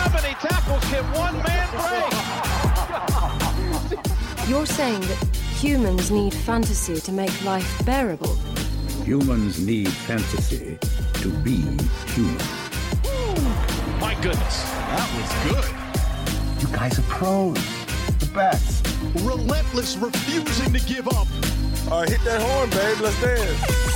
How many tackles can one man break? You're saying that humans need fantasy to make life bearable. Humans need fantasy to be human. My goodness, that was good. You guys are pros, the best. Relentless, refusing to give up. All right, hit that horn, babe. Let's dance.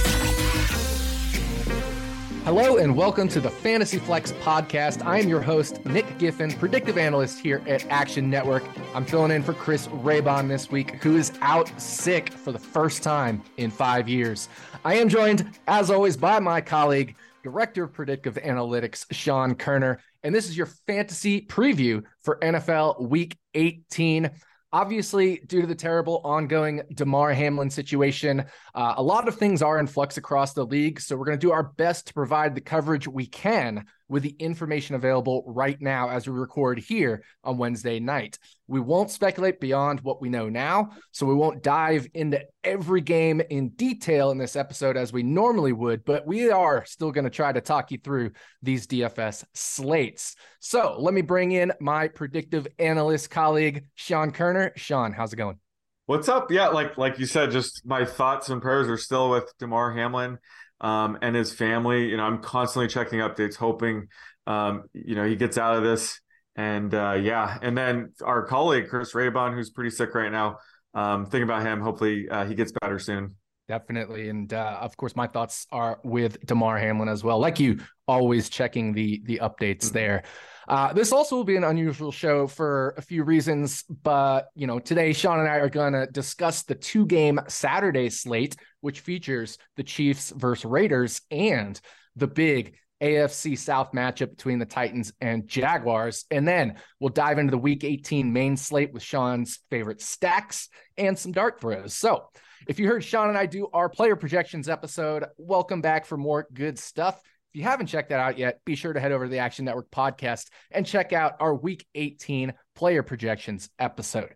Hello and welcome to the Fantasy Flex podcast. I am your host, Nick Giffen, predictive analyst here at Action Network. I'm filling in for Chris Raybon this week, who is out sick for the first time in five years. I am joined, as always, by my colleague, Director of Predictive Analytics, Sean Koerner. And this is your fantasy preview for NFL Week 18. Obviously, due to the terrible ongoing Damar Hamlin situation, uh, a lot of things are in flux across the league. So we're going to do our best to provide the coverage we can with the information available right now as we record here on Wednesday night. We won't speculate beyond what we know now, so we won't dive into every game in detail in this episode as we normally would, but we are still going to try to talk you through these DFS slates. So let me bring in my predictive analyst colleague, Sean Koerner. Sean, how's it going? What's up? Yeah, like like you said, just my thoughts and prayers are still with Damar Hamlin um, and his family. You know, I'm constantly checking updates, hoping um, you know he gets out of this. And uh, yeah, and then our colleague Chris Raybon, who's pretty sick right now. Um, thinking about him. Hopefully, uh, he gets better soon. Definitely, and uh, of course, my thoughts are with Damar Hamlin as well. Like you, always checking the the updates mm-hmm. there. Uh, this also will be an unusual show for a few reasons, but you know, today Sean and I are going to discuss the two game Saturday slate, which features the Chiefs versus Raiders and the big AFC South matchup between the Titans and Jaguars. And then we'll dive into the week 18 main slate with Sean's favorite stacks and some dart throws. So if you heard Sean and I do our player projections episode, welcome back for more good stuff. If you haven't checked that out yet, be sure to head over to the Action Network podcast and check out our week 18 player projections episode.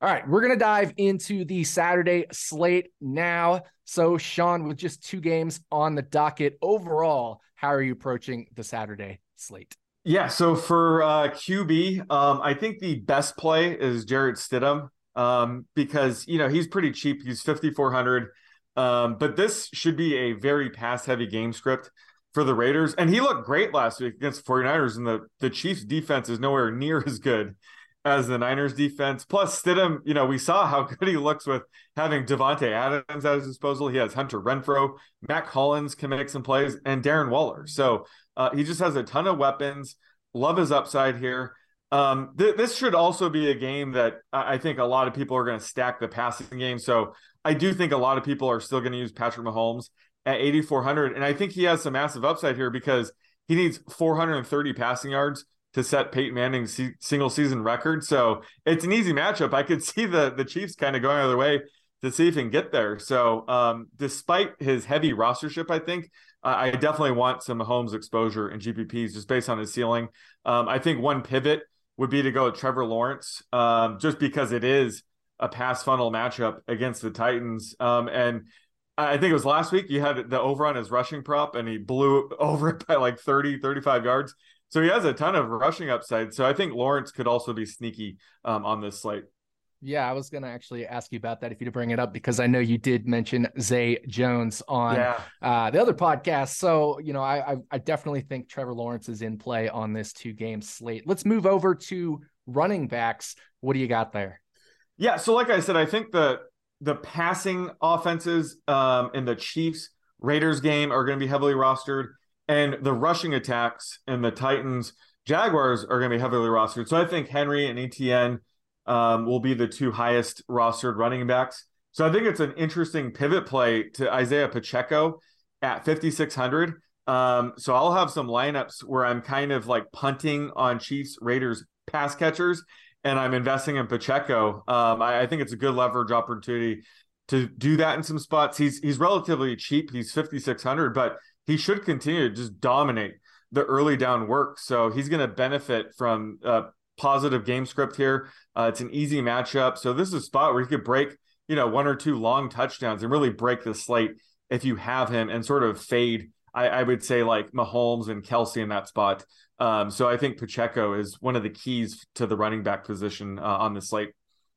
All right, we're going to dive into the Saturday slate now. So, Sean, with just two games on the docket overall, how are you approaching the Saturday slate? Yeah, so for uh, QB, um, I think the best play is Jarrett Stidham um, because you know he's pretty cheap. He's fifty four hundred, um, but this should be a very pass heavy game script for the Raiders. And he looked great last week against the 49ers, and the, the Chiefs defense is nowhere near as good as the Niners defense. Plus, Stidham, you know, we saw how good he looks with having Davante Adams at his disposal. He has Hunter Renfrow, Mack Hollins can make some plays, and Darren Waller. So uh, he just has a ton of weapons. Love his upside here. Um, th- this should also be a game that I think a lot of people are going to stack the passing game. So I do think a lot of people are still going to use Patrick Mahomes at 8,400. And I think he has some massive upside here because he needs 430 passing yards to set Peyton Manning's single season record. So it's an easy matchup. I could see the, the Chiefs kind of going out of their way to see if he can get there. So um, despite his heavy rostership, I think I definitely want some Mahomes exposure in GPPs just based on his ceiling. Um, I think one pivot would be to go with Trevor Lawrence um, just because it is a pass funnel matchup against the Titans. Um, and I think it was last week you had the over on his rushing prop and he blew over it by like 30, 35 yards. So he has a ton of rushing upside. So I think Lawrence could also be sneaky um, on this slate. Yeah, I was going to actually ask you about that if you to bring it up because I know you did mention Zay Jones on yeah. uh, the other podcast. So, you know, I, I, I definitely think Trevor Lawrence is in play on this two game slate. Let's move over to running backs. What do you got there? Yeah, so like I said, I think the the passing offenses um, in the Chiefs Raiders game are going to be heavily rostered, and the rushing attacks in the Titans Jaguars are going to be heavily rostered. So I think Henry and Etienne um, will be the two highest rostered running backs. So I think it's an interesting pivot play to Isaiah Pacheco at 5,600. Um, so I'll have some lineups where I'm kind of like punting on Chiefs Raiders pass catchers and I'm investing in Pacheco. Um, I, I, think it's a good leverage opportunity to do that in some spots. He's he's relatively cheap. He's 5,600, but he should continue to just dominate the early down work. So he's going to benefit from uh, positive game script here. Uh, it's an easy matchup. So this is a spot where he could break, you know, one or two long touchdowns and really break the slate if you have him and sort of fade. I, I would say like Mahomes and Kelce in that spot. Um, so I think Pacheco is one of the keys to the running back position uh, on the slate.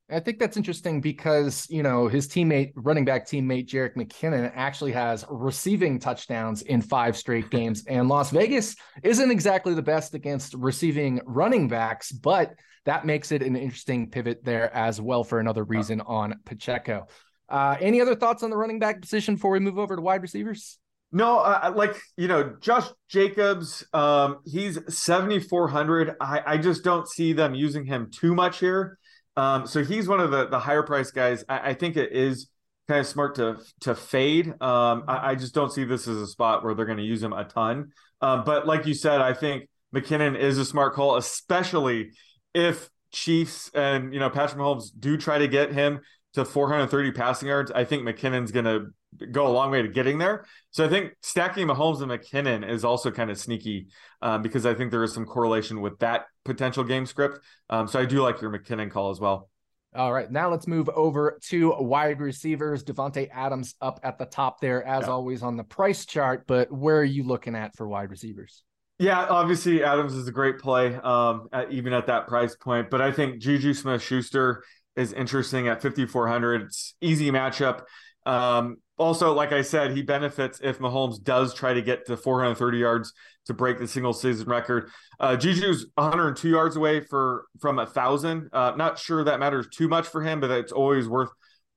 I think that's interesting because, you know, his teammate, running back teammate Jerick McKinnon actually has receiving touchdowns in five straight games. And Las Vegas isn't exactly the best against receiving running backs, but that makes it an interesting pivot there as well for another reason on Pacheco. Uh, any other thoughts on the running back position before we move over to wide receivers? No, uh, like you know, Josh Jacobs, um, he's seventy four hundred. I, I just don't see them using him too much here. Um, so he's one of the the higher price guys. I, I think it is kind of smart to to fade. Um, I, I, just don't see this as a spot where they're going to use him a ton. Um, but like you said, I think McKinnon is a smart call, especially if Chiefs and you know Patrick Mahomes do try to get him to 430 passing yards. I think McKinnon's going to go a long way to getting there. So I think stacking Mahomes and McKinnon is also kind of sneaky um, because I think there is some correlation with that potential game script. Um, so I do like your McKinnon call as well. All right, now let's move over to wide receivers. Davante Adams up at the top there, as yeah. always on the price chart. But where are you looking at for wide receivers? Yeah, obviously Adams is a great play, um, at, even at that price point. But I think Juju Smith Schuster is interesting at 5,400. It's easy matchup. Um, also, like I said, he benefits if Mahomes does try to get to 430 yards to break the single season record. Uh, Juju's 102 yards away for from a thousand. Uh, not sure that matters too much for him, but it's always worth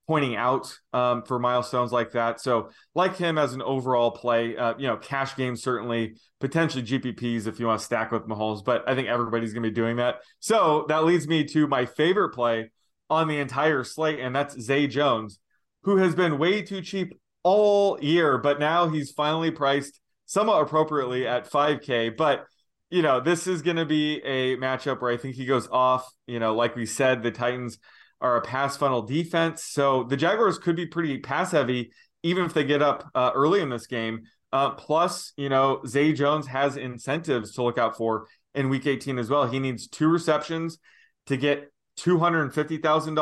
pointing out um, for milestones like that. So, like him as an overall play, uh, you know, cash game certainly, potentially GPPs if you want to stack with Mahomes, but I think everybody's going to be doing that. So that leads me to my favorite play on the entire slate, and that's Zay Jones who has been way too cheap all year, but now he's finally priced somewhat appropriately at 5K. But, you know, this is going to be a matchup where I think he goes off. You know, like we said, the Titans are a pass funnel defense. So the Jaguars could be pretty pass heavy, even if they get up uh, early in this game. Uh, plus, you know, Zay Jones has incentives to look out for in week 18 as well. He needs two receptions to get $250,000 and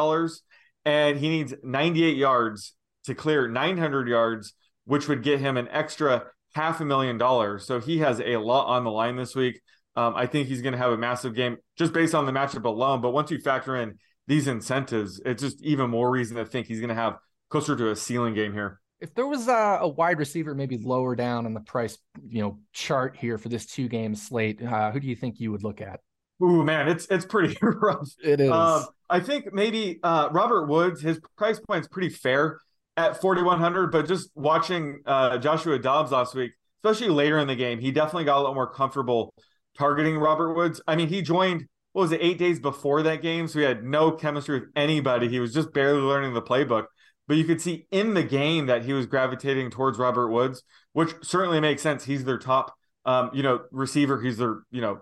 he needs 98 yards to clear 900 yards, which would get him an extra half a million dollars. So he has a lot on the line this week. Um, I think he's going to have a massive game just based on the matchup alone. But once you factor in these incentives, it's just even more reason to think he's going to have closer to a ceiling game here. If there was a, a wide receiver maybe lower down on the price, you know, chart here for this two game slate, uh, who do you think you would look at? Ooh, man, it's it's pretty rough. It is. Um, I think maybe uh, Robert Woods, his price point is pretty fair at 4,100, but just watching uh, Joshua Dobbs last week, especially later in the game, he definitely got a lot more comfortable targeting Robert Woods. I mean, he joined, what was it, eight days before that game? So he had no chemistry with anybody. He was just barely learning the playbook. But you could see in the game that he was gravitating towards Robert Woods, which certainly makes sense. He's their top, um, you know, receiver. He's their, you know,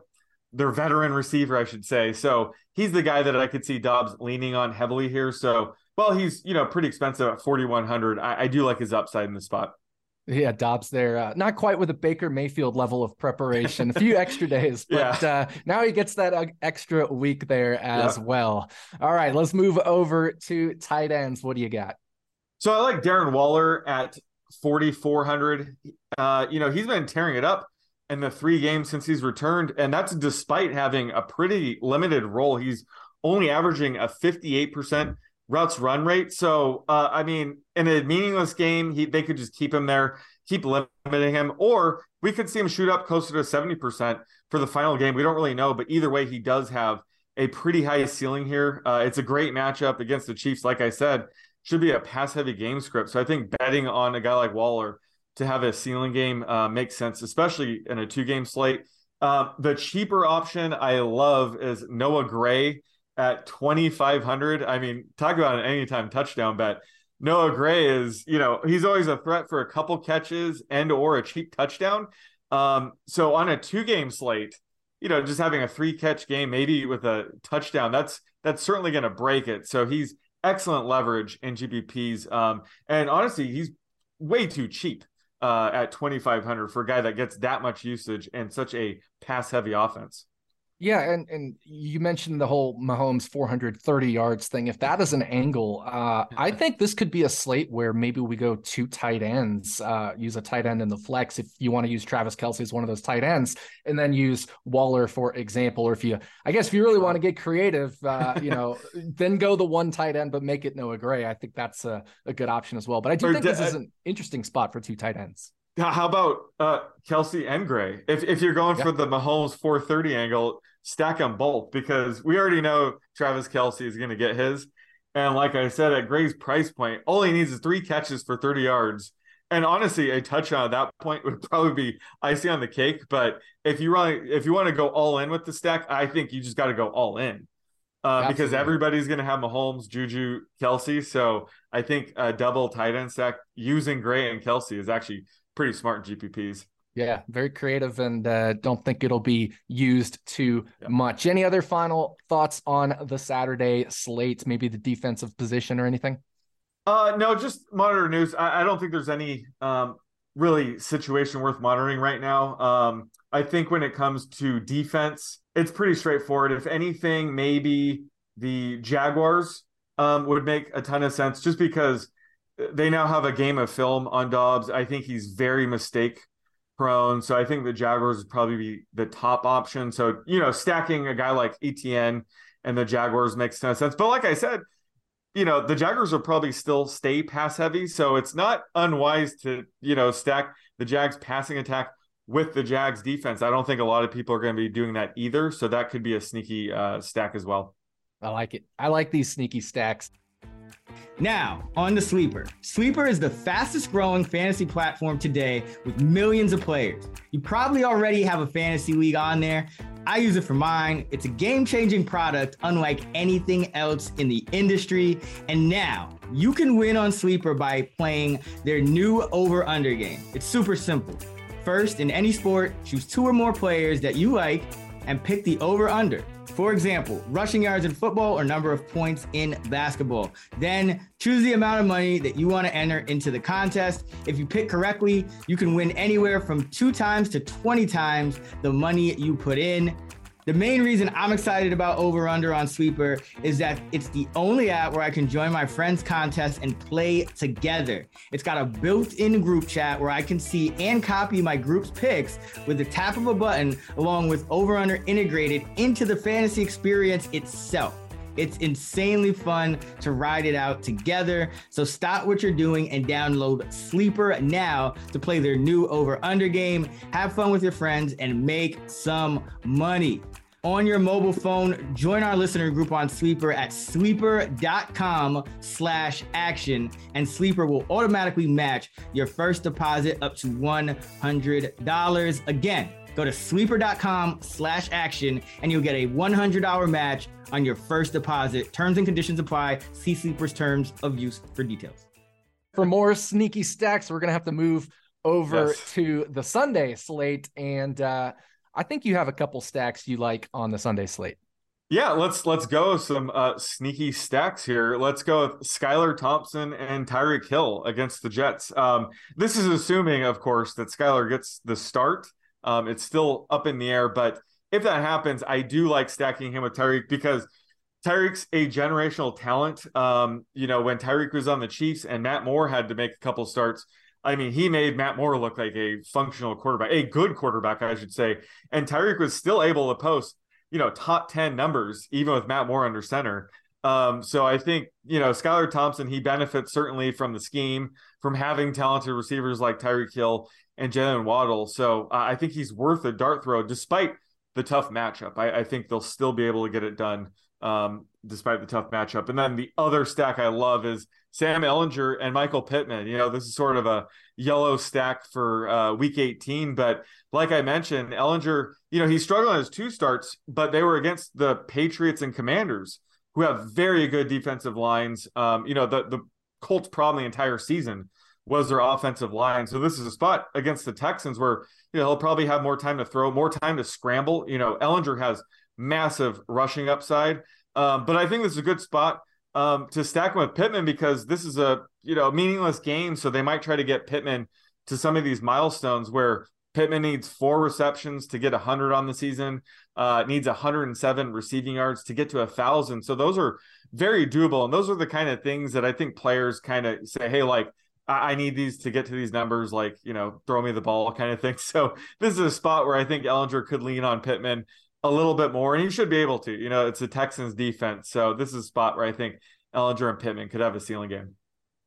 their veteran receiver, I should say. So he's the guy that I could see Dobbs leaning on heavily here. So, well, he's you know pretty expensive at forty one hundred. I, I, do like his upside in the spot. Yeah, Dobbs there, uh, not quite with a Baker Mayfield level of preparation, a few extra days, but yeah. uh, now he gets that uh, extra week there as well. All right, let's move over to tight ends. What do you got? So I like Darren Waller at 4,400. Uh, you know, he's been tearing it up in the three games since he's returned, and that's despite having a pretty limited role. He's only averaging a 58% routes run rate. So, uh, I mean, in a meaningless game, he they could just keep him there, keep limiting him, or we could see him shoot up closer to 70% for the final game. We don't really know, but either way, he does have a pretty high ceiling here. Uh, it's a great matchup against the Chiefs. Like I said, should be a pass heavy game script. So I think betting on a guy like Waller to have a ceiling game uh, makes sense, especially in a two game slate. Uh, the cheaper option I love is Noah Gray at 2,500. I mean, talk about an anytime touchdown bet. Noah Gray is, you know, he's always a threat for a couple catches and or a cheap touchdown. Um, so on a two game slate, you know, just having a three catch game, maybe with a touchdown, that's that's certainly going to break it. So he's excellent leverage in GPPs. Um, and honestly, he's way too cheap uh, at 2,500 for a guy that gets that much usage and such a pass heavy offense. Yeah, and and you mentioned the whole Mahomes 430 yards thing. If that is an angle, uh, I think this could be a slate where maybe we go two tight ends, uh, use a tight end in the flex if you want to use Travis Kelce as one of those tight ends, and then use Waller for example. Or if you, I guess, if you really want to get creative, uh, you know, then go the one tight end, but make it Noah Gray. I think that's a, a good option as well. But I do think this is an interesting spot for two tight ends. How about uh, Kelce and Gray? If if you're going yep. for the Mahomes 430 angle, stack them both because we already know Travis Kelce is going to get his. And like I said, at Gray's price point, all he needs is three catches for 30 yards. And honestly, a touchdown at that point would probably be icing on the cake. But if you run, if you want to go all in with the stack, I think you just got to go all in. Uh, because everybody's going to have Mahomes, Juju, Kelce. So I think a double tight end stack using Gray and Kelce is actually pretty smart GPPs. Yeah, very creative, and uh, don't think it'll be used too yeah. much. Any other final thoughts on the Saturday slate? Maybe the defensive position or anything? Uh, no, just monitor news. I, I don't think there's any um, really situation worth monitoring right now. Um, I think when it comes to defense, it's pretty straightforward. If anything, maybe the Jaguars um, would make a ton of sense just because they now have a game of film on Dobbs. I think he's very mistake prone. So I think the Jaguars would probably be the top option. So, you know, stacking a guy like Etienne and the Jaguars makes no sense. But like I said, you know, the Jaguars will probably still stay pass heavy. So it's not unwise to, you know, stack the Jags passing attack with the Jags defense. I don't think a lot of people are going to be doing that either. So that could be a sneaky uh, stack as well. I like it. I like these sneaky stacks. Now, on to Sleeper. Sleeper is the fastest growing fantasy platform today with millions of players. You probably already have a fantasy league on there. I use it for mine. It's a game changing product unlike anything else in the industry. And now you can win on Sleeper by playing their new over under game. It's super simple. First, in any sport, choose two or more players that you like and pick the over under. For example, rushing yards in football or number of points in basketball. Then choose the amount of money that you want to enter into the contest. If you pick correctly, you can win anywhere from two times to 20 times the money you put in. The main reason I'm excited about Over Under on Sleeper is that it's the only app where I can join my friends' contests and play together. It's got a built in group chat where I can see and copy my group's picks with the tap of a button, along with Over Under integrated into the fantasy experience itself. It's insanely fun to ride it out together. So stop what you're doing and download Sleeper now to play their new over under game. Have fun with your friends and make some money. On your mobile phone, join our listener group on Sleeper at sleeper.com slash action, and Sleeper will automatically match your first deposit up to $100. Again, Go to sleeper.com slash action and you'll get a $100 match on your first deposit. Terms and conditions apply. See Sleeper's terms of use for details. For more sneaky stacks, we're going to have to move over yes. to the Sunday slate. And uh, I think you have a couple stacks you like on the Sunday slate. Yeah, let's let's go some uh, sneaky stacks here. Let's go with Skylar Thompson and Tyreek Hill against the Jets. Um, this is assuming, of course, that Skylar gets the start. Um, it's still up in the air, but if that happens, I do like stacking him with Tyreek because Tyreek's a generational talent. Um, you know, when Tyreek was on the Chiefs and Matt Moore had to make a couple starts, I mean, he made Matt Moore look like a functional quarterback, a good quarterback, I should say. And Tyreek was still able to post, you know, top 10 numbers, even with Matt Moore under center. Um, so I think, you know, Skylar Thompson, he benefits certainly from the scheme, from having talented receivers like Tyreek Hill and Jaylen Waddle. So uh, I think he's worth a dart throw despite the tough matchup. I, I think they'll still be able to get it done um, despite the tough matchup. And then the other stack I love is Sam Ehlinger and Michael Pittman. You know, this is sort of a yellow stack for uh, week 18. But like I mentioned, Ehlinger, you know, he's struggling his two starts, but they were against the Patriots and Commanders, who have very good defensive lines. Um, you know, the, the Colts' problem the entire season was their offensive line. So this is a spot against the Texans where, you know, he'll probably have more time to throw, more time to scramble. You know, Ehlinger has massive rushing upside. Um, but I think this is a good spot um, to stack him with Pittman because this is a you know meaningless game. So they might try to get Pittman to some of these milestones where Pittman needs four receptions to get 100 on the season, uh, needs 107 receiving yards to get to a thousand. So those are very doable, and those are the kind of things that I think players kind of say, "Hey, like I need these to get to these numbers, like, you know, throw me the ball kind of thing. So this is a spot where I think Ehlinger could lean on Pittman a little bit more, and he should be able to. You know, it's a Texans defense. So this is a spot where I think Ehlinger and Pittman could have a ceiling game.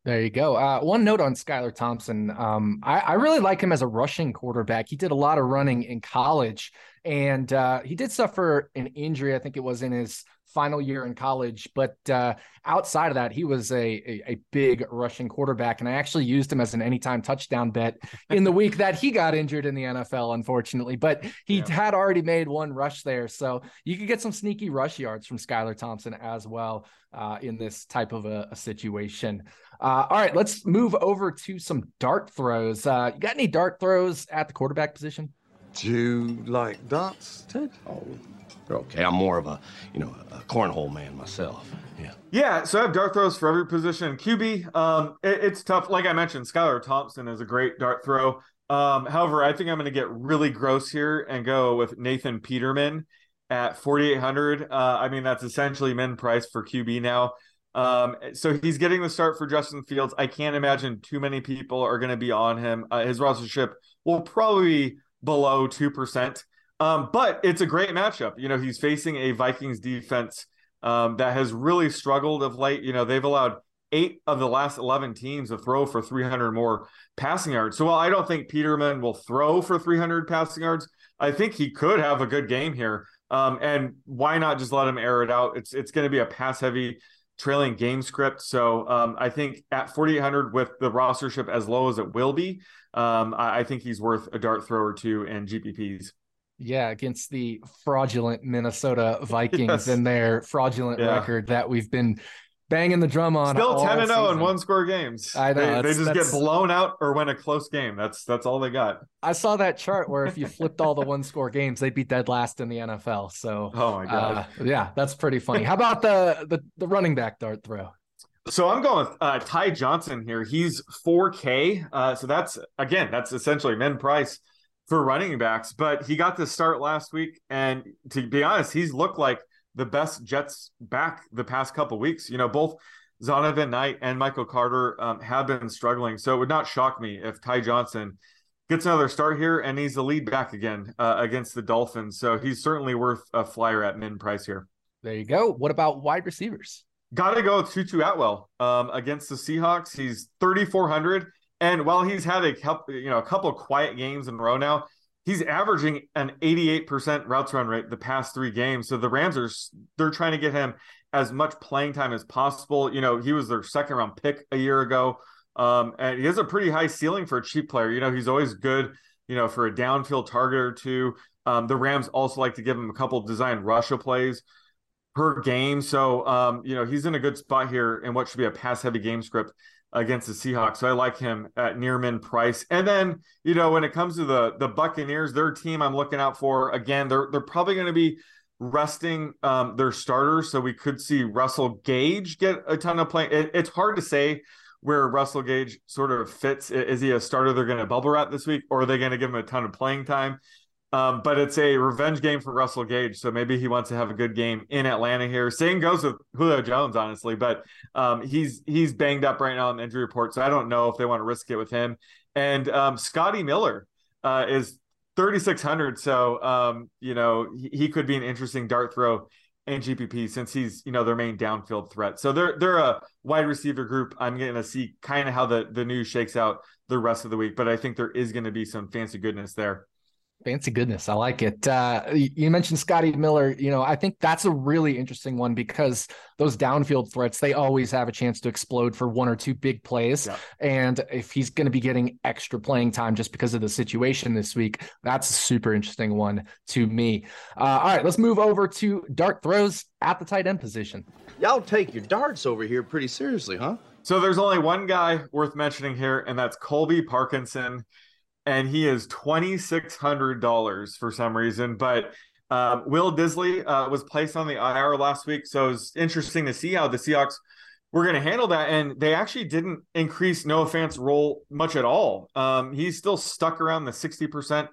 There you go. Uh, one note on Skylar Thompson. Um, I, I, really like him as a rushing quarterback. He did a lot of running in college, and uh, he did suffer an injury. I think it was in his final year in college. But uh, outside of that, he was a, a, a big rushing quarterback, and I actually used him as an anytime touchdown bet in the week that he got injured in the NFL, unfortunately. But he yeah. had already made one rush there, so you could get some sneaky rush yards from Skylar Thompson as well uh, in this type of a, a situation. Uh, all right, let's move over to some dart throws. Uh, you got any dart throws at the quarterback position? Do you like darts, Ted? Oh, okay. I'm more of a, you know, a cornhole man myself. Yeah. Yeah. So I have dart throws for every position. QB, um, it, it's tough. Like I mentioned, Skylar Thompson is a great dart throw. Um, however, I think I'm going to get really gross here and go with Nathan Peterman at 4,800. Uh, I mean, that's essentially min price for QB now. Um, so he's getting the start for Justin Fields. I can't imagine too many people are going to be on him. Uh, his rostership will probably be below 2%. Um, but it's a great matchup. You know, he's facing a Vikings defense um, that has really struggled of late. You know, they've allowed eight of the last 11 teams to throw for 300 more passing yards. So while I don't think Peterman will throw for 300 passing yards, I think he could have a good game here. Um, and why not just let him air it out? It's it's going to be a pass heavy trailing game script. So um, I think at 4,800 with the rostership as low as it will be, um, I, I, think he's worth a dart throw or two and GPPs. Yeah, against the fraudulent Minnesota Vikings yes. and their fraudulent yeah. record that we've been banging the drum on. Still ten and zero oh in one score games. I know they, they just get blown out or win a close game. That's that's all they got. I saw that chart where if you flipped all the one score games, they'd be dead last in the NFL. So oh my god, uh, yeah, that's pretty funny. How about the the the running back dart throw? So I'm going with uh, Ty Johnson here. He's 4K. Uh, so that's again, that's essentially min price for running backs. But he got the start last week, and to be honest, he's looked like the best Jets back the past couple weeks. You know, both Zonovan Knight and Michael Carter um, have been struggling. So it would not shock me if Ty Johnson gets another start here and he's the lead back again uh, against the Dolphins. So he's certainly worth a flyer at min price here. There you go. What about wide receivers? Got to go with Tutu Atwell um, against the Seahawks. He's 3,400. And while he's had a couple, you know, a couple quiet games in a row now, he's averaging an 88% routes run rate the past three games. So the Rams are they're trying to get him as much playing time as possible. You know, he was their second round pick a year ago. Um, and he has a pretty high ceiling for a cheap player. You know, he's always good, you know, for a downfield target or two. Um, the Rams also like to give him a couple design Russia plays per game. So, um, you know, he's in a good spot here in what should be a pass heavy game script against the Seahawks. So I like him at near min price. And then, you know, when it comes to the the Buccaneers, their team I'm looking out for again, they're they're probably going to be resting um, their starters. So we could see Russell Gage get a ton of play. It, it's hard to say where Russell Gage sort of fits. Is he a starter they're going to bubble wrap this week, or are they going to give him a ton of playing time? Um, but it's a revenge game for Russell Gage, so maybe he wants to have a good game in Atlanta here. Same goes with Julio Jones, honestly, but um, he's he's banged up right now on the injury report, so I don't know if they want to risk it with him. And um, Scotty Miller uh, is 3,600. So, um, you know, he, he, could be an interesting dart throw in GPP since he's, you know, their main downfield threat. So they're, they're a wide receiver group. I'm going to see kind of how the, the news shakes out the rest of the week, but I think there is going to be some fancy goodness there. Fancy goodness. I like it. Uh, you mentioned Scotty Miller. You know, I think that's a really interesting one because those downfield threats, they always have a chance to explode for one or two big plays. Yeah. And if he's going to be getting extra playing time just because of the situation this week, that's a super interesting one to me. Uh, all right, let's move over to dart throws at the tight end position. Y'all take your darts over here pretty seriously, huh? So there's only one guy worth mentioning here, and that's Colby Parkinson and he is twenty six hundred dollars for some reason. But uh, Will Dissly uh, was placed on the IR last week, so it's interesting to see how the Seahawks were going to handle that. And they actually didn't increase Noah Fant's role much at all. Um, he's still stuck around the sixty percent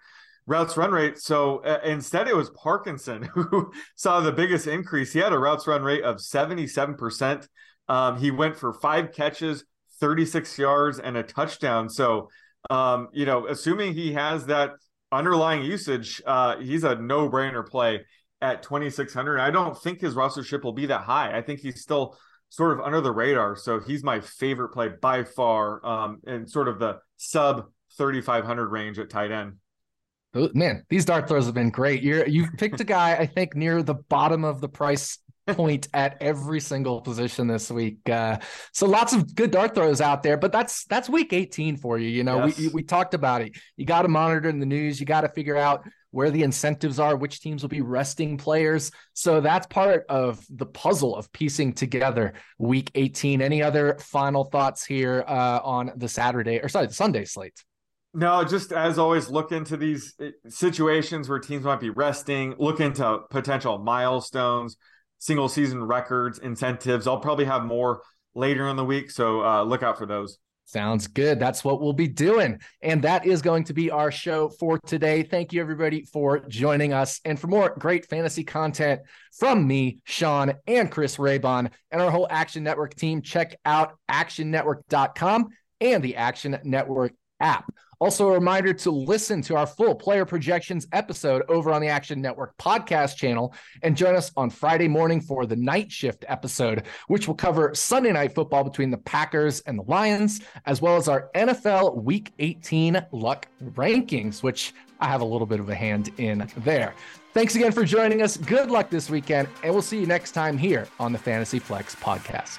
routes run rate. So uh, instead, it was Parkinson who saw the biggest increase. He had a routes run rate of seventy seven percent. Um, he went for five catches, 36 yards, and a touchdown. So um, you know, assuming he has that underlying usage, uh, he's a no brainer play at 2,600. I don't think his rostership will be that high. I think he's still sort of under the radar. So he's my favorite play by far um, in sort of the sub 3,500 range at tight end. Man, these dart throws have been great. You're you picked a guy I think near the bottom of the price point at every single position this week. Uh, so lots of good dart throws out there, but that's that's week 18 for you. You know, yes. we we talked about it. You got to monitor in the news. You got to figure out where the incentives are, which teams will be resting players. So that's part of the puzzle of piecing together week 18. Any other final thoughts here uh, on the Saturday or sorry, the Sunday slate? No, just as always, look into these eh, situations where teams might be resting, look into potential milestones single season records, incentives. I'll probably have more later in the week. So uh, look out for those. Sounds good. That's what we'll be doing. And that is going to be our show for today. Thank you, everybody, for joining us. And for more great fantasy content from me, Sean, and Chris Raybon, and our whole Action Network team, check out actionnetwork.com and the Action Network app. Also, a reminder to listen to our full player projections episode over on the Action Network podcast channel and join us on Friday morning for the night shift episode, which will cover Sunday night football between the Packers and the Lions, as well as our NFL Week 18 luck rankings, which I have a little bit of a hand in there. Thanks again for joining us. Good luck this weekend, and we'll see you next time here on the Fantasy Flex podcast.